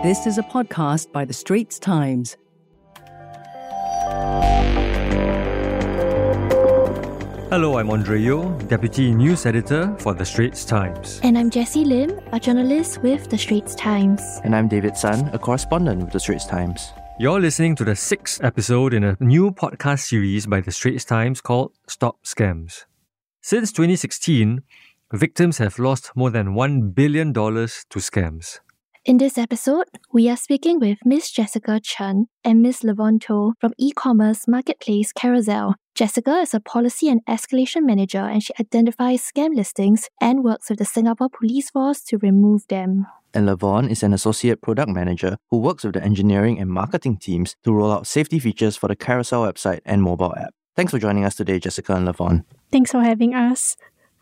This is a podcast by The Straits Times. Hello, I'm Andre Yeo, Deputy News Editor for The Straits Times. And I'm Jessie Lim, a journalist with The Straits Times. And I'm David Sun, a correspondent with The Straits Times. You're listening to the sixth episode in a new podcast series by The Straits Times called Stop Scams. Since 2016, victims have lost more than $1 billion to scams. In this episode, we are speaking with Miss Jessica Chen and Miss Lavone Toh from e-commerce marketplace Carousell. Jessica is a policy and escalation manager and she identifies scam listings and works with the Singapore Police Force to remove them. And Lavone is an associate product manager who works with the engineering and marketing teams to roll out safety features for the Carousell website and mobile app. Thanks for joining us today, Jessica and Lavone. Thanks for having us.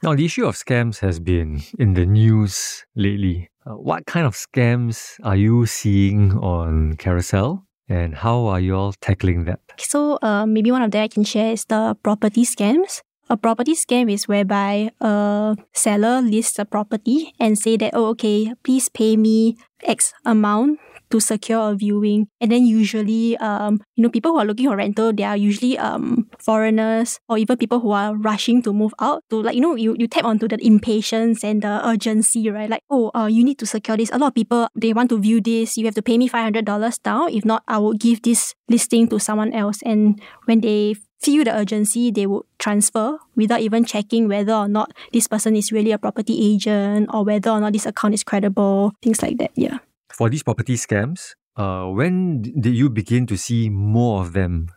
Now, the issue of scams has been in the news lately. Uh, what kind of scams are you seeing on Carousell? And how are you all tackling that? So, uh, maybe one of them I can share is the property scams. A property scam is whereby a seller lists a property and say that, oh, okay, please pay me X amount to secure a viewing. And then usually, um, you know, people who are looking for rental, they are usually um foreigners or even people who are rushing to move out. To like, you know, you, you tap onto the impatience and the urgency, right? Like, oh, uh, you need to secure this. A lot of people they want to view this. You have to pay me five hundred dollars now. If not, I will give this listing to someone else. And when they feel the urgency, they would transfer without even checking whether or not this person is really a property agent or whether or not this account is credible, things like that. Yeah for these property scams, uh, when did you begin to see more of them?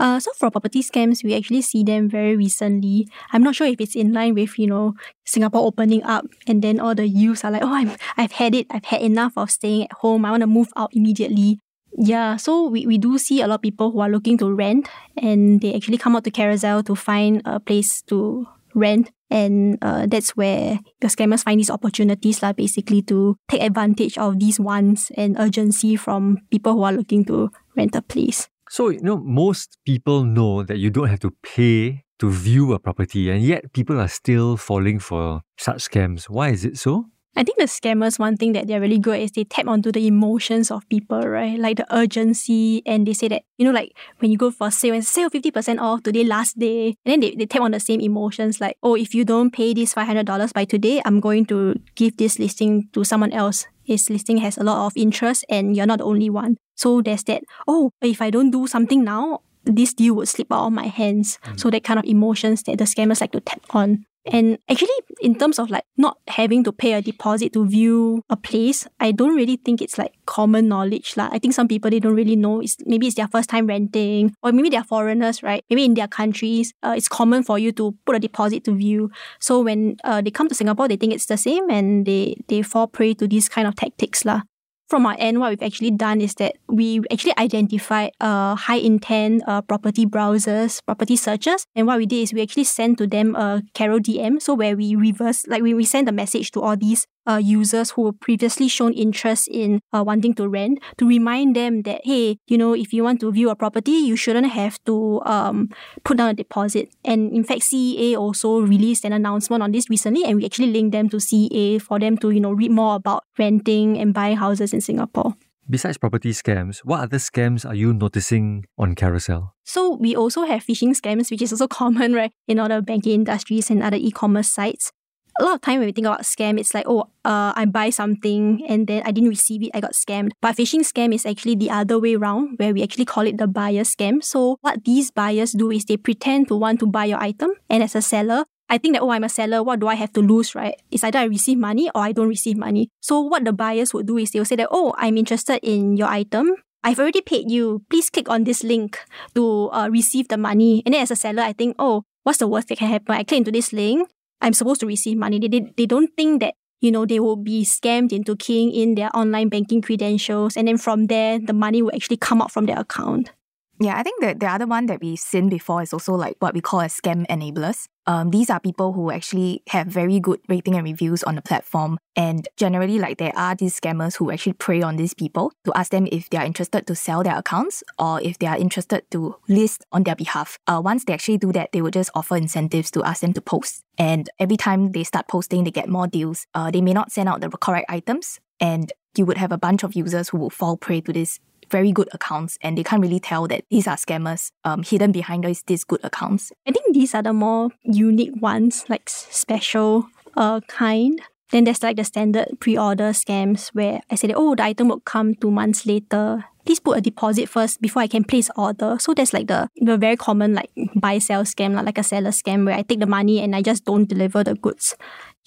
Uh, so for property scams, we actually see them very recently. I'm not sure if it's in line with, you know, Singapore opening up and then all the youths are like, oh, I'm, I've had it. I've had enough of staying at home. I want to move out immediately. Yeah, so we, we do see a lot of people who are looking to rent and they actually come out to Carousell to find a place to rent and uh, that's where the scammers find these opportunities lah, basically to take advantage of these wants and urgency from people who are looking to rent a place. So, you know, most people know that you don't have to pay to view a property, and yet people are still falling for such scams. Why is it so? I think the scammers, one thing that they're really good is they tap onto the emotions of people, right? Like the urgency. And they say that, you know, like when you go for sale and sale 50% off today, last day, and then they, they tap on the same emotions like, oh, if you don't pay this $500 by today, I'm going to give this listing to someone else. His listing has a lot of interest and you're not the only one. So there's that, oh, if I don't do something now, this deal would slip out of my hands. Mm. So that kind of emotions that the scammers like to tap on. And actually, in terms of like not having to pay a deposit to view a place, I don't really think it's like common knowledge. Lah. I think some people, they don't really know. It's, maybe it's their first time renting or maybe they're foreigners, right? Maybe in their countries, uh, it's common for you to put a deposit to view. So when uh, they come to Singapore, they think it's the same and they, they fall prey to these kind of tactics. Lah from our end, what we've actually done is that we actually identified uh, high intent uh, property browsers, property searchers. And what we did is we actually sent to them a Caro DM. So where we reverse, like we, we send a message to all these uh, users who were previously shown interest in uh, wanting to rent to remind them that, hey, you know, if you want to view a property, you shouldn't have to um, put down a deposit. And in fact, CEA also released an announcement on this recently, and we actually linked them to CEA for them to, you know, read more about renting and buying houses in Singapore. Besides property scams, what other scams are you noticing on Carousell? So we also have phishing scams, which is also common, right, in other banking industries and other e-commerce sites a lot of time when we think about scam, it's like, oh, uh, I buy something and then I didn't receive it, I got scammed. But phishing scam is actually the other way around, where we actually call it the buyer scam. So what these buyers do is they pretend to want to buy your item, and as a seller, I think that, oh, I'm a seller, what do I have to lose, right? It's either I receive money or I don't receive money. So what the buyers would do is they'll say that, oh, I'm interested in your item. I've already paid you. Please click on this link to uh, receive the money. And then as a seller, I think, oh, what's the worst that can happen? I click into this link. I'm supposed to receive money. They, they, they don't think that, you know, they will be scammed into keying in their online banking credentials. And then from there, the money will actually come out from their account. Yeah, I think that the other one that we've seen before is also like what we call as scam enablers. Um, these are people who actually have very good rating and reviews on the platform. And generally, like there are these scammers who actually prey on these people to ask them if they are interested to sell their accounts or if they are interested to list on their behalf. Uh, once they actually do that, they will just offer incentives to ask them to post. And every time they start posting, they get more deals. Uh, they may not send out the correct items, And you would have a bunch of users who will fall prey to this very good accounts and they can't really tell that these are scammers um, hidden behind these, these good accounts. I think these are the more unique ones, like special uh, kind. Then there's like the standard pre-order scams where I said, oh, the item will come two months later. Please put a deposit first before I can place order. So there's like the, the very common like buy sell scam, like a seller scam where I take the money and I just don't deliver the goods.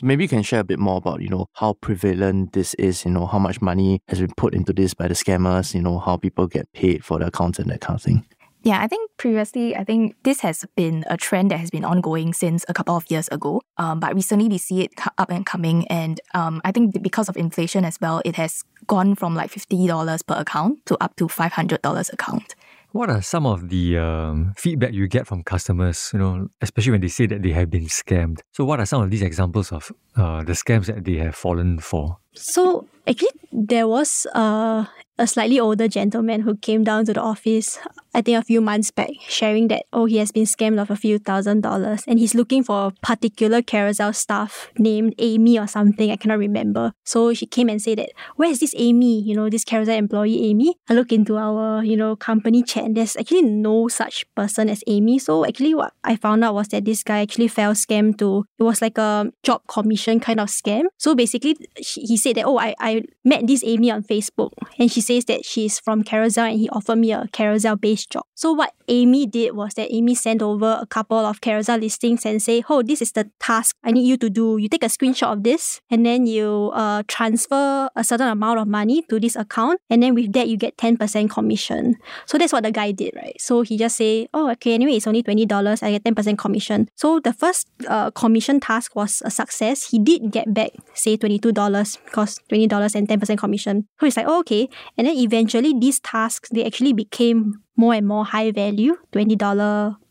So maybe you can share a bit more about, you know, how prevalent this is, you know, how much money has been put into this by the scammers, you know, how people get paid for the accounts and that kind of thing. Yeah, I think previously, I think this has been a trend that has been ongoing since a couple of years ago. Um, but recently, we see it up and coming, and um, I think because of inflation as well, it has gone from like fifty dollars per account to up to five hundred dollars account. What are some of the um, feedback you get from customers, you know, especially when they say that they have been scammed? So, what are some of these examples of uh, the scams that they have fallen for? So, actually, there was uh, a slightly older gentleman who came down to the office, I think a few months back, sharing that, oh, he has been scammed of a few thousand dollars and he's looking for a particular Carousell staff named Amy or something, I cannot remember. So she came and said that, where is this Amy? You know, this Carousell employee Amy? I look into our, you know, company chat and there's actually no such person as Amy. So actually what I found out was that this guy actually fell scam to, it was like a job commission kind of scam. So basically he said that, oh, I, I met this Amy on Facebook and she says that she's from Carousell and he offered me a Carousell based job. So what Amy did was that Amy sent over a couple of Carousell listings and say, oh, this is the task I need you to do. You take a screenshot of this and then you uh, transfer a certain amount of money to this account. And then with that, you get 10% commission. So that's what the guy did, right? So he just say, oh, okay, anyway, it's only $20. I get 10% commission. So the first uh, commission task was a success. He did get back, say, $22 because $20 and 10% commission. So he's like, oh, okay. And then eventually these tasks, they actually became more and more high value, $20,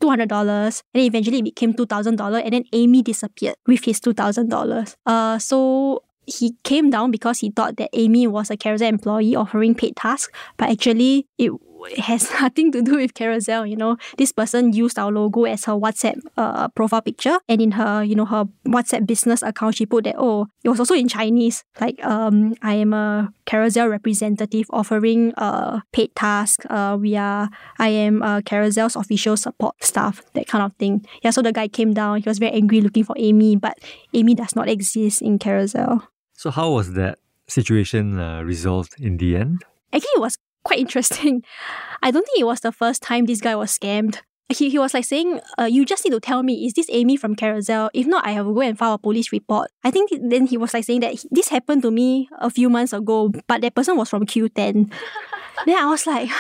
$200, and eventually it became $2,000 and then Amy disappeared with his $2,000. Uh, so he came down because he thought that Amy was a Carousell employee offering paid tasks, but actually it it has nothing to do with Carousell. You know, this person used our logo as her WhatsApp uh, profile picture, and in her, you know, her WhatsApp business account, she put that oh, it was also in Chinese. Like, um, I am a Carousell representative offering uh paid task. Uh, we are, I am a Carousell's official support staff. That kind of thing. Yeah. So the guy came down. He was very angry, looking for Amy, but Amy does not exist in Carousell. So how was that situation uh, resolved in the end? Actually, it was quite interesting. I don't think it was the first time this guy was scammed. He, he was like saying, uh, you just need to tell me, is this Amy from Carousell? If not, I have to go and file a police report. I think then he was like saying that this happened to me a few months ago, but that person was from Qoo10. then I was like,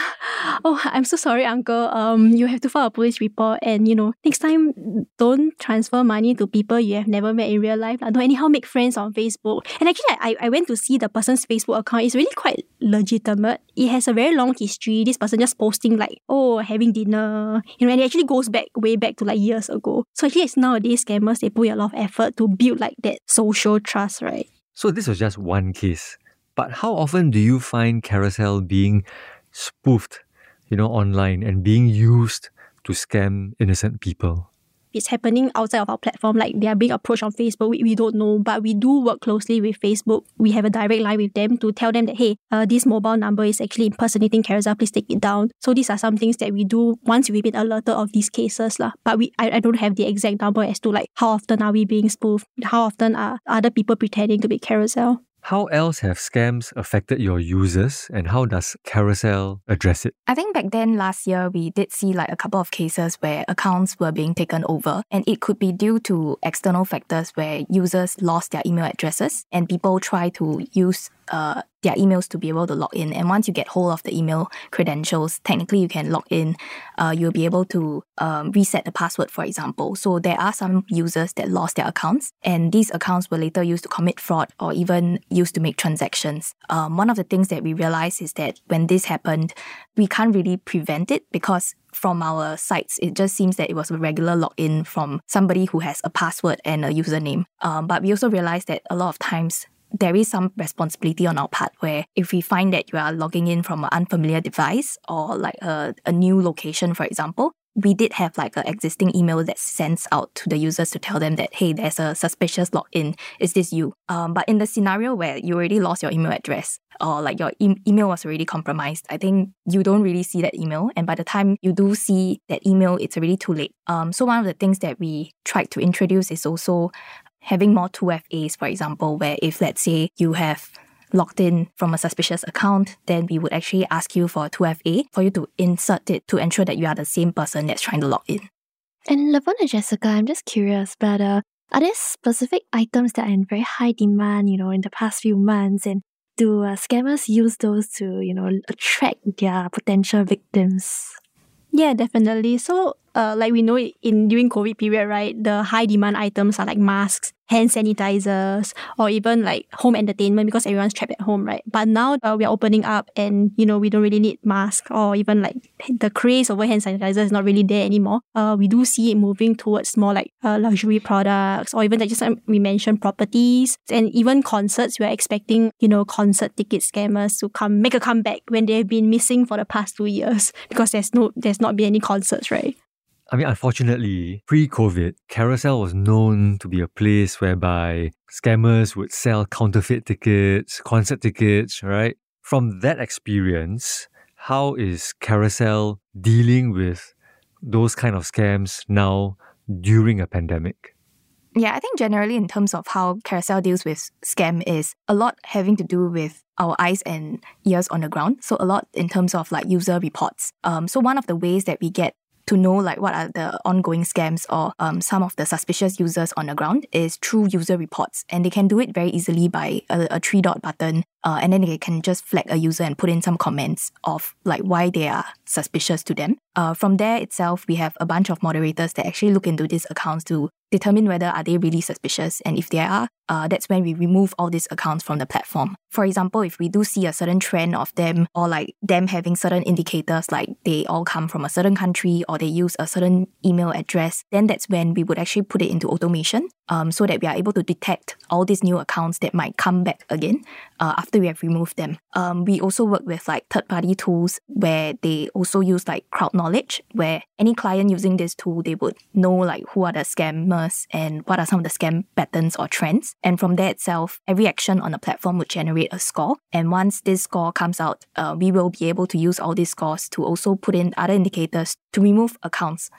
oh, I'm so sorry, uncle. Um, you have to file a police report, and you know, next time, don't transfer money to people you have never met in real life. Don't anyhow make friends on Facebook. And actually, I, I went to see the person's Facebook account. It's really quite legitimate. It has a very long history. This person just posting like, oh, having dinner, you know, and it actually goes back way back to like years ago. So actually, it's nowadays scammers they put a lot of effort to build like that social trust, right? So this was just one case. But how often do you find carousell being spoofed, you know, online and being used to scam innocent people? It's happening outside of our platform, like they are being approached on Facebook. We, we don't know, but we do work closely with Facebook. We have a direct line with them to tell them that, hey, uh, this mobile number is actually impersonating Carousell, please take it down. So these are some things that we do once we've been alerted of these cases. Lah. But we I, I don't have the exact number as to like how often are we being spoofed, how often are other people pretending to be Carousell. How else have scams affected your users and how does Carousell address it? I think back then last year we did see like a couple of cases where accounts were being taken over and it could be due to external factors where users lost their email addresses and people try to use uh, their emails to be able to log in. And once you get hold of the email credentials, technically you can log in. Uh, you'll be able to um, reset the password, for example. So there are some users that lost their accounts, and these accounts were later used to commit fraud or even used to make transactions. Um, one of the things that we realized is that when this happened, we can't really prevent it because from our sites, it just seems that it was a regular login from somebody who has a password and a username. Um, but we also realized that a lot of times there is some responsibility on our part where if we find that you are logging in from an unfamiliar device or like a, a new location, for example, we did have like an existing email that sends out to the users to tell them that, hey, there's a suspicious login. Is this you? Um, but in the scenario where you already lost your email address or like your e- email was already compromised, I think you don't really see that email. And by the time you do see that email, it's already too late. Um, so one of the things that we tried to introduce is also having more 2FAs, for example, where if let's say you have logged in from a suspicious account, then we would actually ask you for 2FA for you to insert it to ensure that you are the same person that's trying to log in. And Lavone and Jessica, I'm just curious, but uh, are there specific items that are in very high demand, you know, in the past few months? And do uh, scammers use those to, you know, attract their potential victims? Yeah, definitely. So, uh, like we know in during COVID period, right, the high demand items are like masks, hand sanitizers, or even like home entertainment because everyone's trapped at home, right? But now uh, we are opening up and, you know, we don't really need masks or even like the craze over hand sanitizer is not really there anymore. Uh, we do see it moving towards more like uh, luxury products or even like just um, we mentioned properties and even concerts. We're expecting, you know, concert ticket scammers to come make a comeback when they've been missing for the past two years because there's no, there's not been any concerts, right? I mean, unfortunately, pre COVID, Carousell was known to be a place whereby scammers would sell counterfeit tickets, concert tickets, right? From that experience, how is Carousell dealing with those kind of scams now during a pandemic? Yeah, I think generally in terms of how Carousell deals with scam is a lot having to do with our eyes and ears on the ground. So a lot in terms of like user reports. Um, so one of the ways that we get to know like what are the ongoing scams or um, some of the suspicious users on the ground is through user reports. And they can do it very easily by a, a three dot button uh, and then they can just flag a user and put in some comments of like why they are suspicious to them. Uh, from there itself we have a bunch of moderators that actually look into these accounts to determine whether are they really suspicious and if they are uh, that's when we remove all these accounts from the platform for example if we do see a certain trend of them or like them having certain indicators like they all come from a certain country or they use a certain email address then that's when we would actually put it into automation um, so that we are able to detect all these new accounts that might come back again uh, after we have removed them. Um, we also work with like third party tools where they also use like crowd knowledge, where any client using this tool, they would know like who are the scammers and what are some of the scam patterns or trends. And from there itself, every action on the platform would generate a score. And once this score comes out, uh, we will be able to use all these scores to also put in other indicators to remove accounts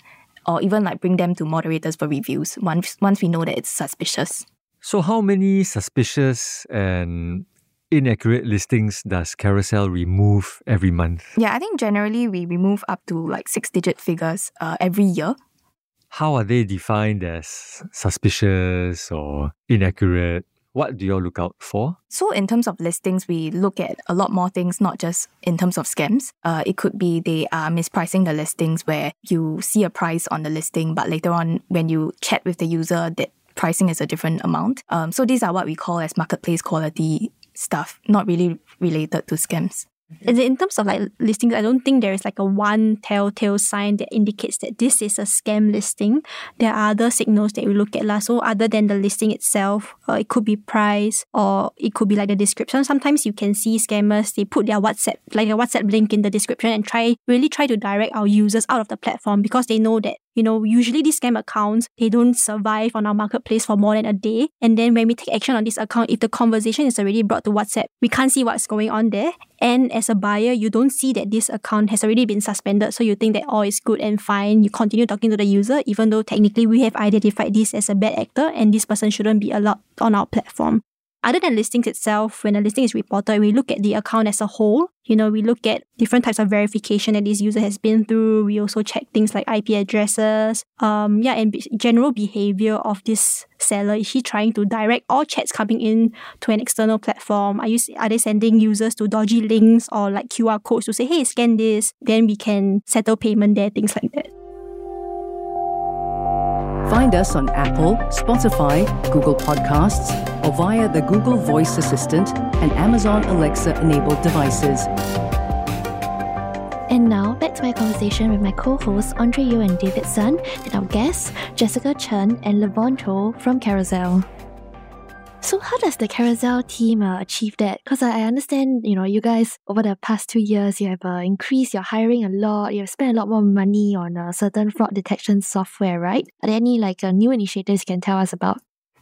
or even like bring them to moderators for reviews once once we know that it's suspicious. So, how many suspicious and inaccurate listings does Carousell remove every month? Yeah, I think generally we remove up to like six digit figures uh, every year. How are they defined as suspicious or inaccurate? What do you all look out for? So, in terms of listings, we look at a lot more things, not just in terms of scams. Uh, it could be they are mispricing the listings where you see a price on the listing, but later on, when you chat with the user, that pricing is a different amount. Um, so, these are what we call as marketplace quality stuff, not really related to scams. In terms of like listings, I don't think there is like a one telltale sign that indicates that this is a scam listing. There are other signals that we look at. La. So other than the listing itself, uh, it could be price or it could be like the description. Sometimes you can see scammers, they put their WhatsApp, like a WhatsApp link in the description and try really try to direct our users out of the platform because they know that you know, usually these scam accounts, they don't survive on our marketplace for more than a day. And then when we take action on this account, if the conversation is already brought to WhatsApp, we can't see what's going on there. And as a buyer, you don't see that this account has already been suspended. So you think that all is good and fine. You continue talking to the user, even though technically we have identified this as a bad actor and this person shouldn't be allowed on our platform. Other than listings itself, when a listing is reported, we look at the account as a whole. You know, we look at different types of verification that this user has been through. We also check things like IP addresses, um, yeah, and general behavior of this seller. Is she trying to direct all chats coming in to an external platform? Are you are they sending users to dodgy links or like QR codes to say, hey, scan this? Then we can settle payment there, things like that. Find us on Apple, Spotify, Google Podcasts, or via the Google Voice Assistant and Amazon Alexa enabled devices. And now, back to my conversation with my co hosts Andre Yeo and David Sun, and our guests, Jessica Chen and Lavone Toh from Carousell. So how does the Carousell team uh, achieve that? Because I, understand, you know, you guys over the past two years, you have uh, increased your hiring a lot. You have spent a lot more money on uh, certain fraud detection software, right? Are there any like uh, new initiatives you can tell us about?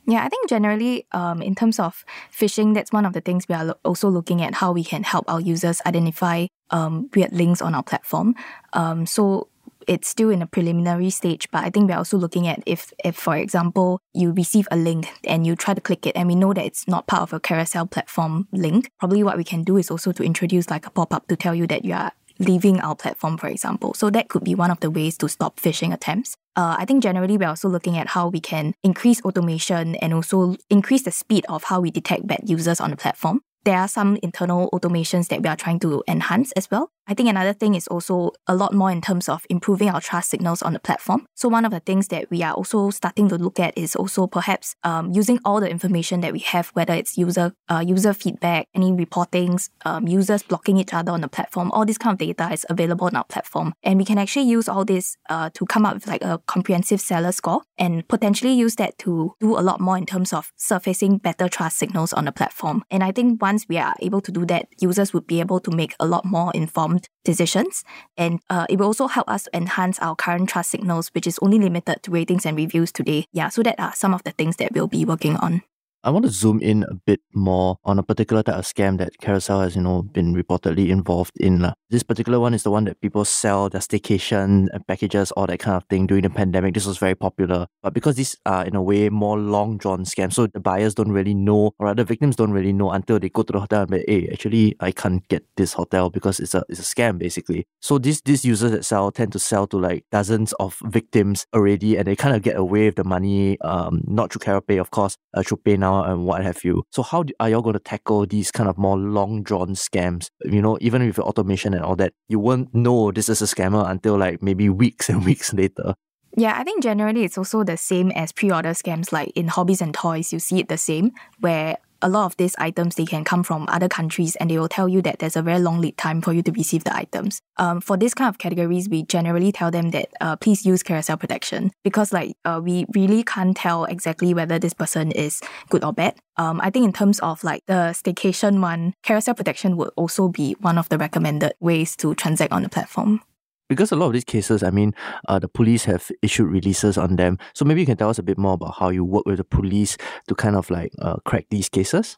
Yeah, I think generally, um, in terms of phishing, that's one of the things we are lo- also looking at how we can help our users identify um, weird links on our platform. Um, so it's still in a preliminary stage, but I think we're also looking at if, if, for example, you receive a link and you try to click it and we know that it's not part of a carousell platform link, probably what we can do is also to introduce like a pop-up to tell you that you are leaving our platform, for example. So that could be one of the ways to stop phishing attempts. Uh, I think generally we're also looking at how we can increase automation and also increase the speed of how we detect bad users on the platform there are some internal automations that we are trying to enhance as well. I think another thing is also a lot more in terms of improving our trust signals on the platform. So one of the things that we are also starting to look at is also perhaps um, using all the information that we have, whether it's user uh, user feedback, any reportings, um, users blocking each other on the platform. All this kind of data is available on our platform, and we can actually use all this uh, to come up with like a comprehensive seller score and potentially use that to do a lot more in terms of surfacing better trust signals on the platform. And I think once we are able to do that, users would be able to make a lot more informed decisions. And uh, it will also help us enhance our current trust signals, which is only limited to ratings and reviews today. Yeah, so that are some of the things that we'll be working on. I want to zoom in a bit more on a particular type of scam that Carousell has, you know, been reportedly involved in. Uh. This particular one is the one that people sell their staycation packages, all that kind of thing during the pandemic. This was very popular. But because these are in a way more long drawn scams, so the buyers don't really know, or rather victims don't really know until they go to the hotel and be, hey, actually I can't get this hotel because it's a it's a scam basically. So these these users that sell tend to sell to like dozens of victims already and they kind of get away with the money, um, not through CarouPay, of course, uh, through PayNow now and what have you. So how do, are y'all going to tackle these kind of more long drawn scams? You know, even with automation and all that, you won't know this is a scammer until like maybe weeks and weeks later. Yeah, I think generally it's also the same as pre-order scams. Like in hobbies and toys, you see it the same, where a lot of these items they can come from other countries and they will tell you that there's a very long lead time for you to receive the items. Um, for this kind of categories we generally tell them that uh, please use carousell protection because like uh, we really can't tell exactly whether this person is good or bad. Um, i think in terms of like the staycation one carousell protection would also be one of the recommended ways to transact on the platform because a lot of these cases, I mean, uh, the police have issued releases on them. So maybe you can tell us a bit more about how you work with the police to kind of like uh, crack these cases.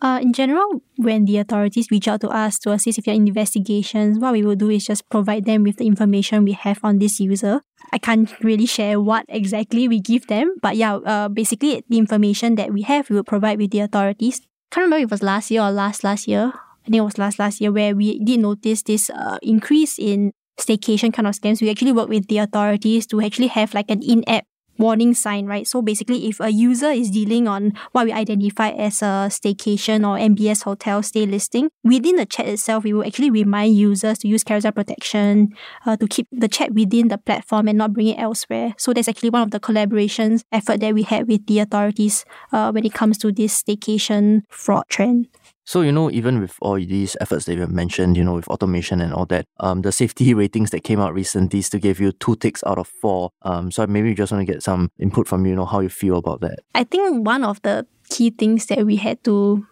Uh, in general, when the authorities reach out to us to assist with their investigations, what we will do is just provide them with the information we have on this user. I can't really share what exactly we give them, but yeah, uh, basically the information that we have, we will provide with the authorities. Can't remember if it was last year or last last year. I think it was last last year where we did notice this uh, increase in staycation kind of scams, we actually work with the authorities to actually have like an in-app warning sign, right? So basically, if a user is dealing on what we identify as a staycation or MBS hotel stay listing, within the chat itself, we will actually remind users to use carousell protection uh, to keep the chat within the platform and not bring it elsewhere. So that's actually one of the collaborations effort that we had with the authorities uh, when it comes to this staycation fraud trend. So, you know, even with all these efforts that you have mentioned, you know, with automation and all that, um, the safety ratings that came out recently to give you two ticks out of four. Um, so maybe you just want to get some input from you, you know, how you feel about that. I think one of the key things that we had to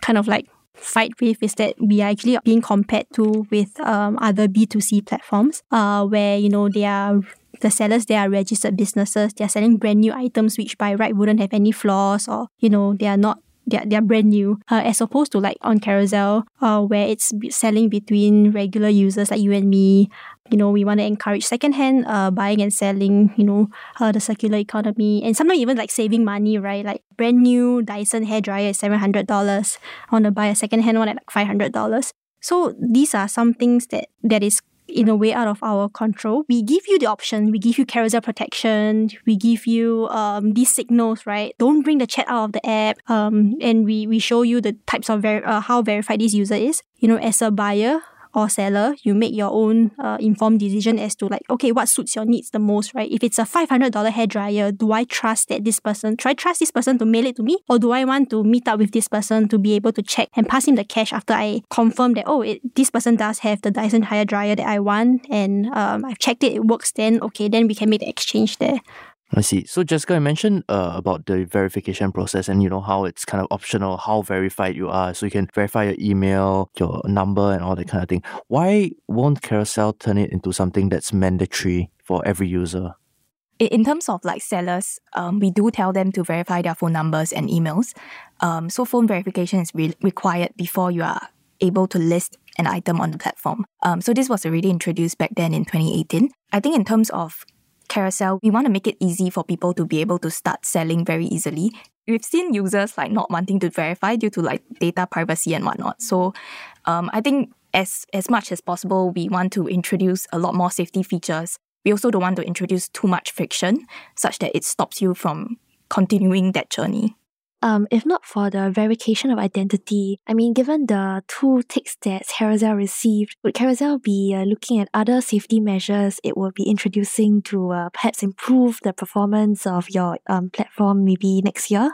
kind of like fight with is that we are actually being compared to with um, other B2C platforms uh, where, you know, they are the sellers they are registered businesses they're selling brand new items which by right wouldn't have any flaws or you know they are not they're, they're brand new uh, as opposed to like on Carousell uh, where it's selling between regular users like you and me. You know we want to encourage secondhand uh, buying and selling you know uh, the circular economy and sometimes even like saving money right? Like brand new Dyson hair dryer is $700 I want to buy a secondhand one at like $500 so these are some things that that is in a way out of our control. We give you the option. We give you carousell protection. We give you um, these signals, right? Don't bring the chat out of the app. Um, and we, we show you the types of ver- uh, how verified this user is. You know, as a buyer, or seller, you make your own uh, informed decision as to like, okay, what suits your needs the most, right? If it's a $500 hair dryer, do I trust that this person, try trust this person to mail it to me? Or do I want to meet up with this person to be able to check and pass him the cash after I confirm that, oh, it, this person does have the Dyson hair dryer that I want and um, I've checked it, it works then, okay, then we can make the exchange there. I see. So Jessica, you mentioned uh, about the verification process and you know how it's kind of optional how verified you are. So you can verify your email, your number, and all that kind of thing. Why won't Carousell turn it into something that's mandatory for every user? in terms of like sellers, um, we do tell them to verify their phone numbers and emails. Um, so phone verification is re- required before you are able to list an item on the platform. Um, so this was already introduced back then in 2018. I think in terms of carousell, we want to make it easy for people to be able to start selling very easily. We've seen users like not wanting to verify due to like data privacy and whatnot. So um, I think as as much as possible, we want to introduce a lot more safety features. We also don't want to introduce too much friction such that it stops you from continuing that journey um, if not for the verification of identity, I mean, given the two ticks that Carousell received, would Carousell be uh, looking at other safety measures it will be introducing to uh, perhaps improve the performance of your um, platform maybe next year?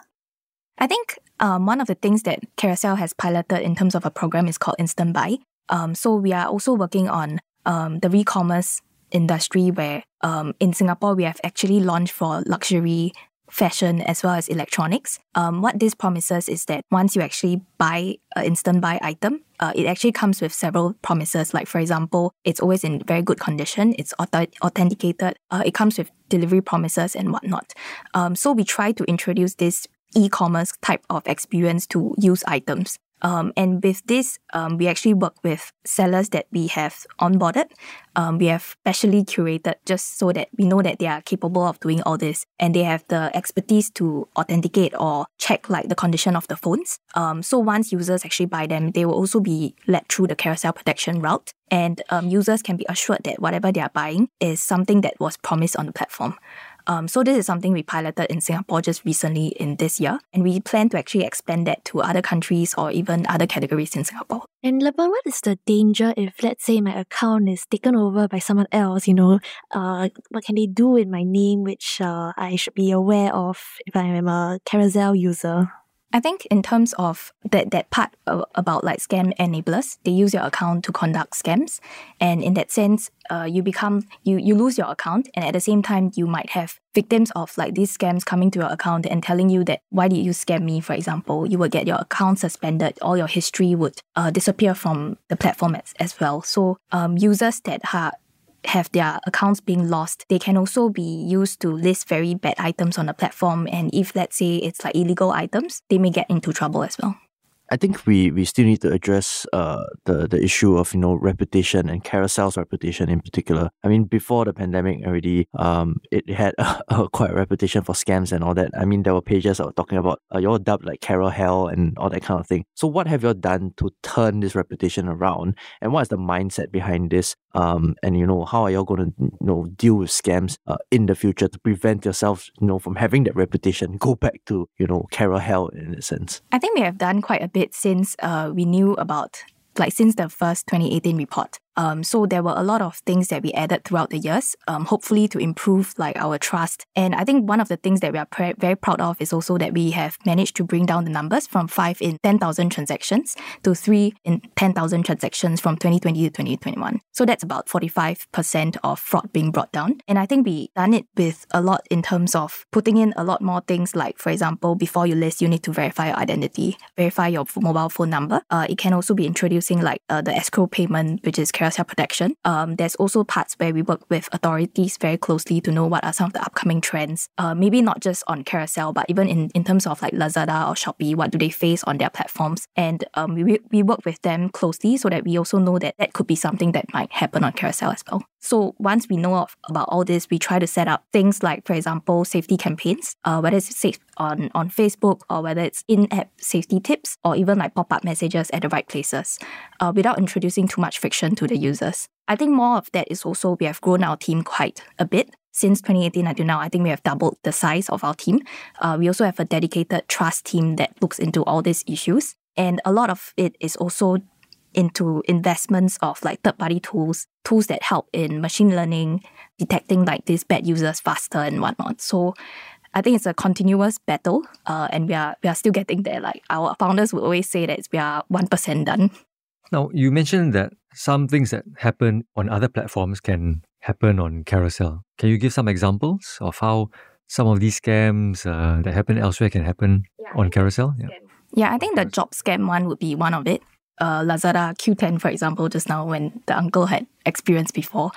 I think um, one of the things that Carousell has piloted in terms of a program is called Instant Buy. Um, so we are also working on um, the e-commerce industry where um, in Singapore we have actually launched for luxury fashion as well as electronics. Um, what this promises is that once you actually buy an instant buy item, uh, it actually comes with several promises. Like, for example, it's always in very good condition, it's auth- authenticated, uh, it comes with delivery promises and whatnot. Um, so, we try to introduce this e commerce type of experience to use items. Um, and with this, um, we actually work with sellers that we have onboarded. Um, we have specially curated just so that we know that they are capable of doing all this and they have the expertise to authenticate or check like the condition of the phones. Um, so once users actually buy them, they will also be led through the carousell protection route. And um, users can be assured that whatever they are buying is something that was promised on the platform. Um, so this is something we piloted in Singapore just recently in this year, and we plan to actually expand that to other countries or even other categories in Singapore. And Lavone, what is the danger if, let's say, my account is taken over by someone else? You know, uh, what can they do with my name, which uh, I should be aware of if I am a Carousell user? I think in terms of that that part about like scam enablers, they use your account to conduct scams, and in that sense, uh, you become you you lose your account, and at the same time, you might have victims of like these scams coming to your account and telling you that why did you scam me? For example, you would get your account suspended, all your history would uh, disappear from the platform as, as well. So um, users that are have their accounts being lost, they can also be used to list very bad items on the platform. And if, let's say, it's like illegal items, they may get into trouble as well. I think we, we still need to address uh, the the issue of you know reputation and Carousell's reputation in particular. I mean, before the pandemic already, um, it had a, a quite a reputation for scams and all that. I mean, there were pages that were talking about uh, your dubbed like Carouhell and all that kind of thing. So, what have you done to turn this reputation around, and what is the mindset behind this? Um, and you know, how are you going to you know deal with scams uh, in the future to prevent yourself you know from having that reputation go back to you know Carouhell in a sense? I think we have done quite a bit since uh, we knew about, like, since the first 2018 report. Um, so there were a lot of things that we added throughout the years, um, hopefully to improve like our trust. And I think one of the things that we are pr- very proud of is also that we have managed to bring down the numbers from five in 10,000 transactions to three in 10,000 transactions from 2020 to 2021. So that's about 45% of fraud being brought down. And I think we done it with a lot in terms of putting in a lot more things like, for example, before you list, you need to verify your identity, verify your mobile phone number. Uh, it can also be introducing like uh, the escrow payment, which is carousell protection. Um, there's also parts where we work with authorities very closely to know what are some of the upcoming trends. Uh, maybe not just on carousell, but even in, in terms of like Lazada or Shopee, what do they face on their platforms? And um, we, we work with them closely so that we also know that that could be something that might happen on carousell as well. So once we know of, about all this, we try to set up things like, for example, safety campaigns, uh, whether it's safe on, on Facebook or whether it's in-app safety tips or even like pop-up messages at the right places uh, without introducing too much friction to the users. I think more of that is also we have grown our team quite a bit. Since 2018 until now, I think we have doubled the size of our team. Uh, we also have a dedicated trust team that looks into all these issues. And a lot of it is also into investments of like third party tools, tools that help in machine learning, detecting like these bad users faster and whatnot. So I think it's a continuous battle, uh, and we are we are still getting there. Like our founders would always say that we are one percent done. Now you mentioned that some things that happen on other platforms can happen on Carousell. Can you give some examples of how some of these scams uh, that happen elsewhere can happen on Carousell? Yeah. Yeah, I think the job scam one would be one of it. Uh, Lazada Qoo10, for example, just now when the uncle had experienced before,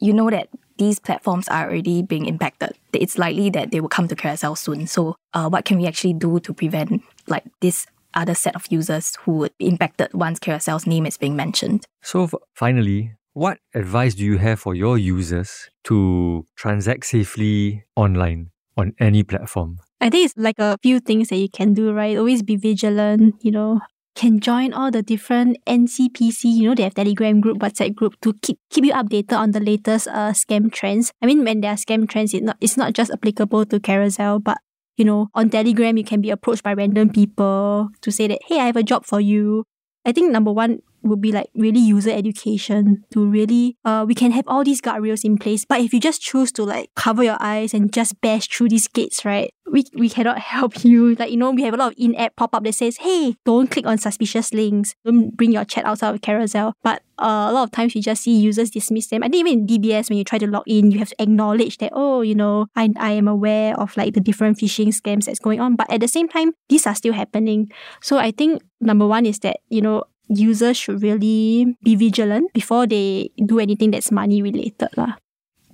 you know that these platforms are already being impacted. It's likely that they will come to Carousell soon. So, uh, what can we actually do to prevent like this other set of users who would be impacted once Carousell's name is being mentioned? So, f- finally, what advice do you have for your users to transact safely online on any platform? I think it's like a few things that you can do, right? Always be vigilant, you know. Can join all the different NCPC, you know, they have Telegram group, WhatsApp group to keep keep you updated on the latest uh scam trends. I mean, when there are scam trends, it's not it's not just applicable to Carousell, but you know, on Telegram you can be approached by random people to say that, hey, I have a job for you. I think number one would be like really user education to really uh we can have all these guardrails in place. But if you just choose to like cover your eyes and just bash through these gates, right? We we cannot help you. Like, you know, we have a lot of in-app pop-up that says, hey, don't click on suspicious links. Don't bring your chat outside of carousell But uh, a lot of times you just see users dismiss them. I think even in DBS, when you try to log in, you have to acknowledge that, oh, you know, I, I am aware of like the different phishing scams that's going on. But at the same time, these are still happening. So I think number one is that, you know, users should really be vigilant before they do anything that's money related. Lah.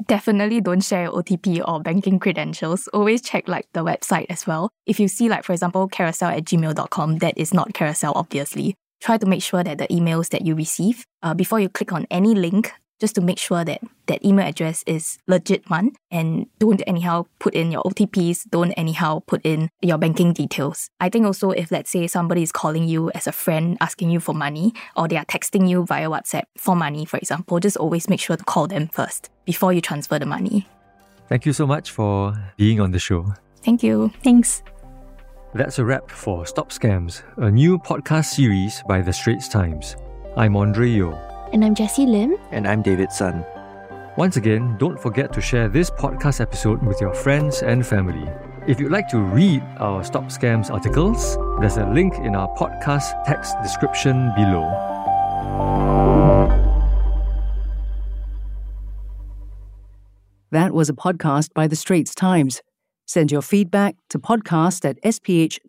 Definitely don't share OTP or banking credentials. Always check like the website as well. If you see like for example carousell at gmail.com, that is not carousell obviously. Try to make sure that the emails that you receive, uh, before you click on any link, just to make sure that that email address is legit one and don't anyhow put in your OTPs, don't anyhow put in your banking details. I think also if let's say somebody is calling you as a friend asking you for money or they are texting you via WhatsApp for money, for example, just always make sure to call them first before you transfer the money. Thank you so much for being on the show. Thank you. Thanks. That's a wrap for Stop Scams, a new podcast series by The Straits Times. I'm Andre Yeo. And I'm Jessie Lim. And I'm David Sun. Once again, don't forget to share this podcast episode with your friends and family. If you'd like to read our Stop Scams articles, there's a link in our podcast text description below. That was a podcast by The Straits Times. Send your feedback to podcast at sph.com.sg.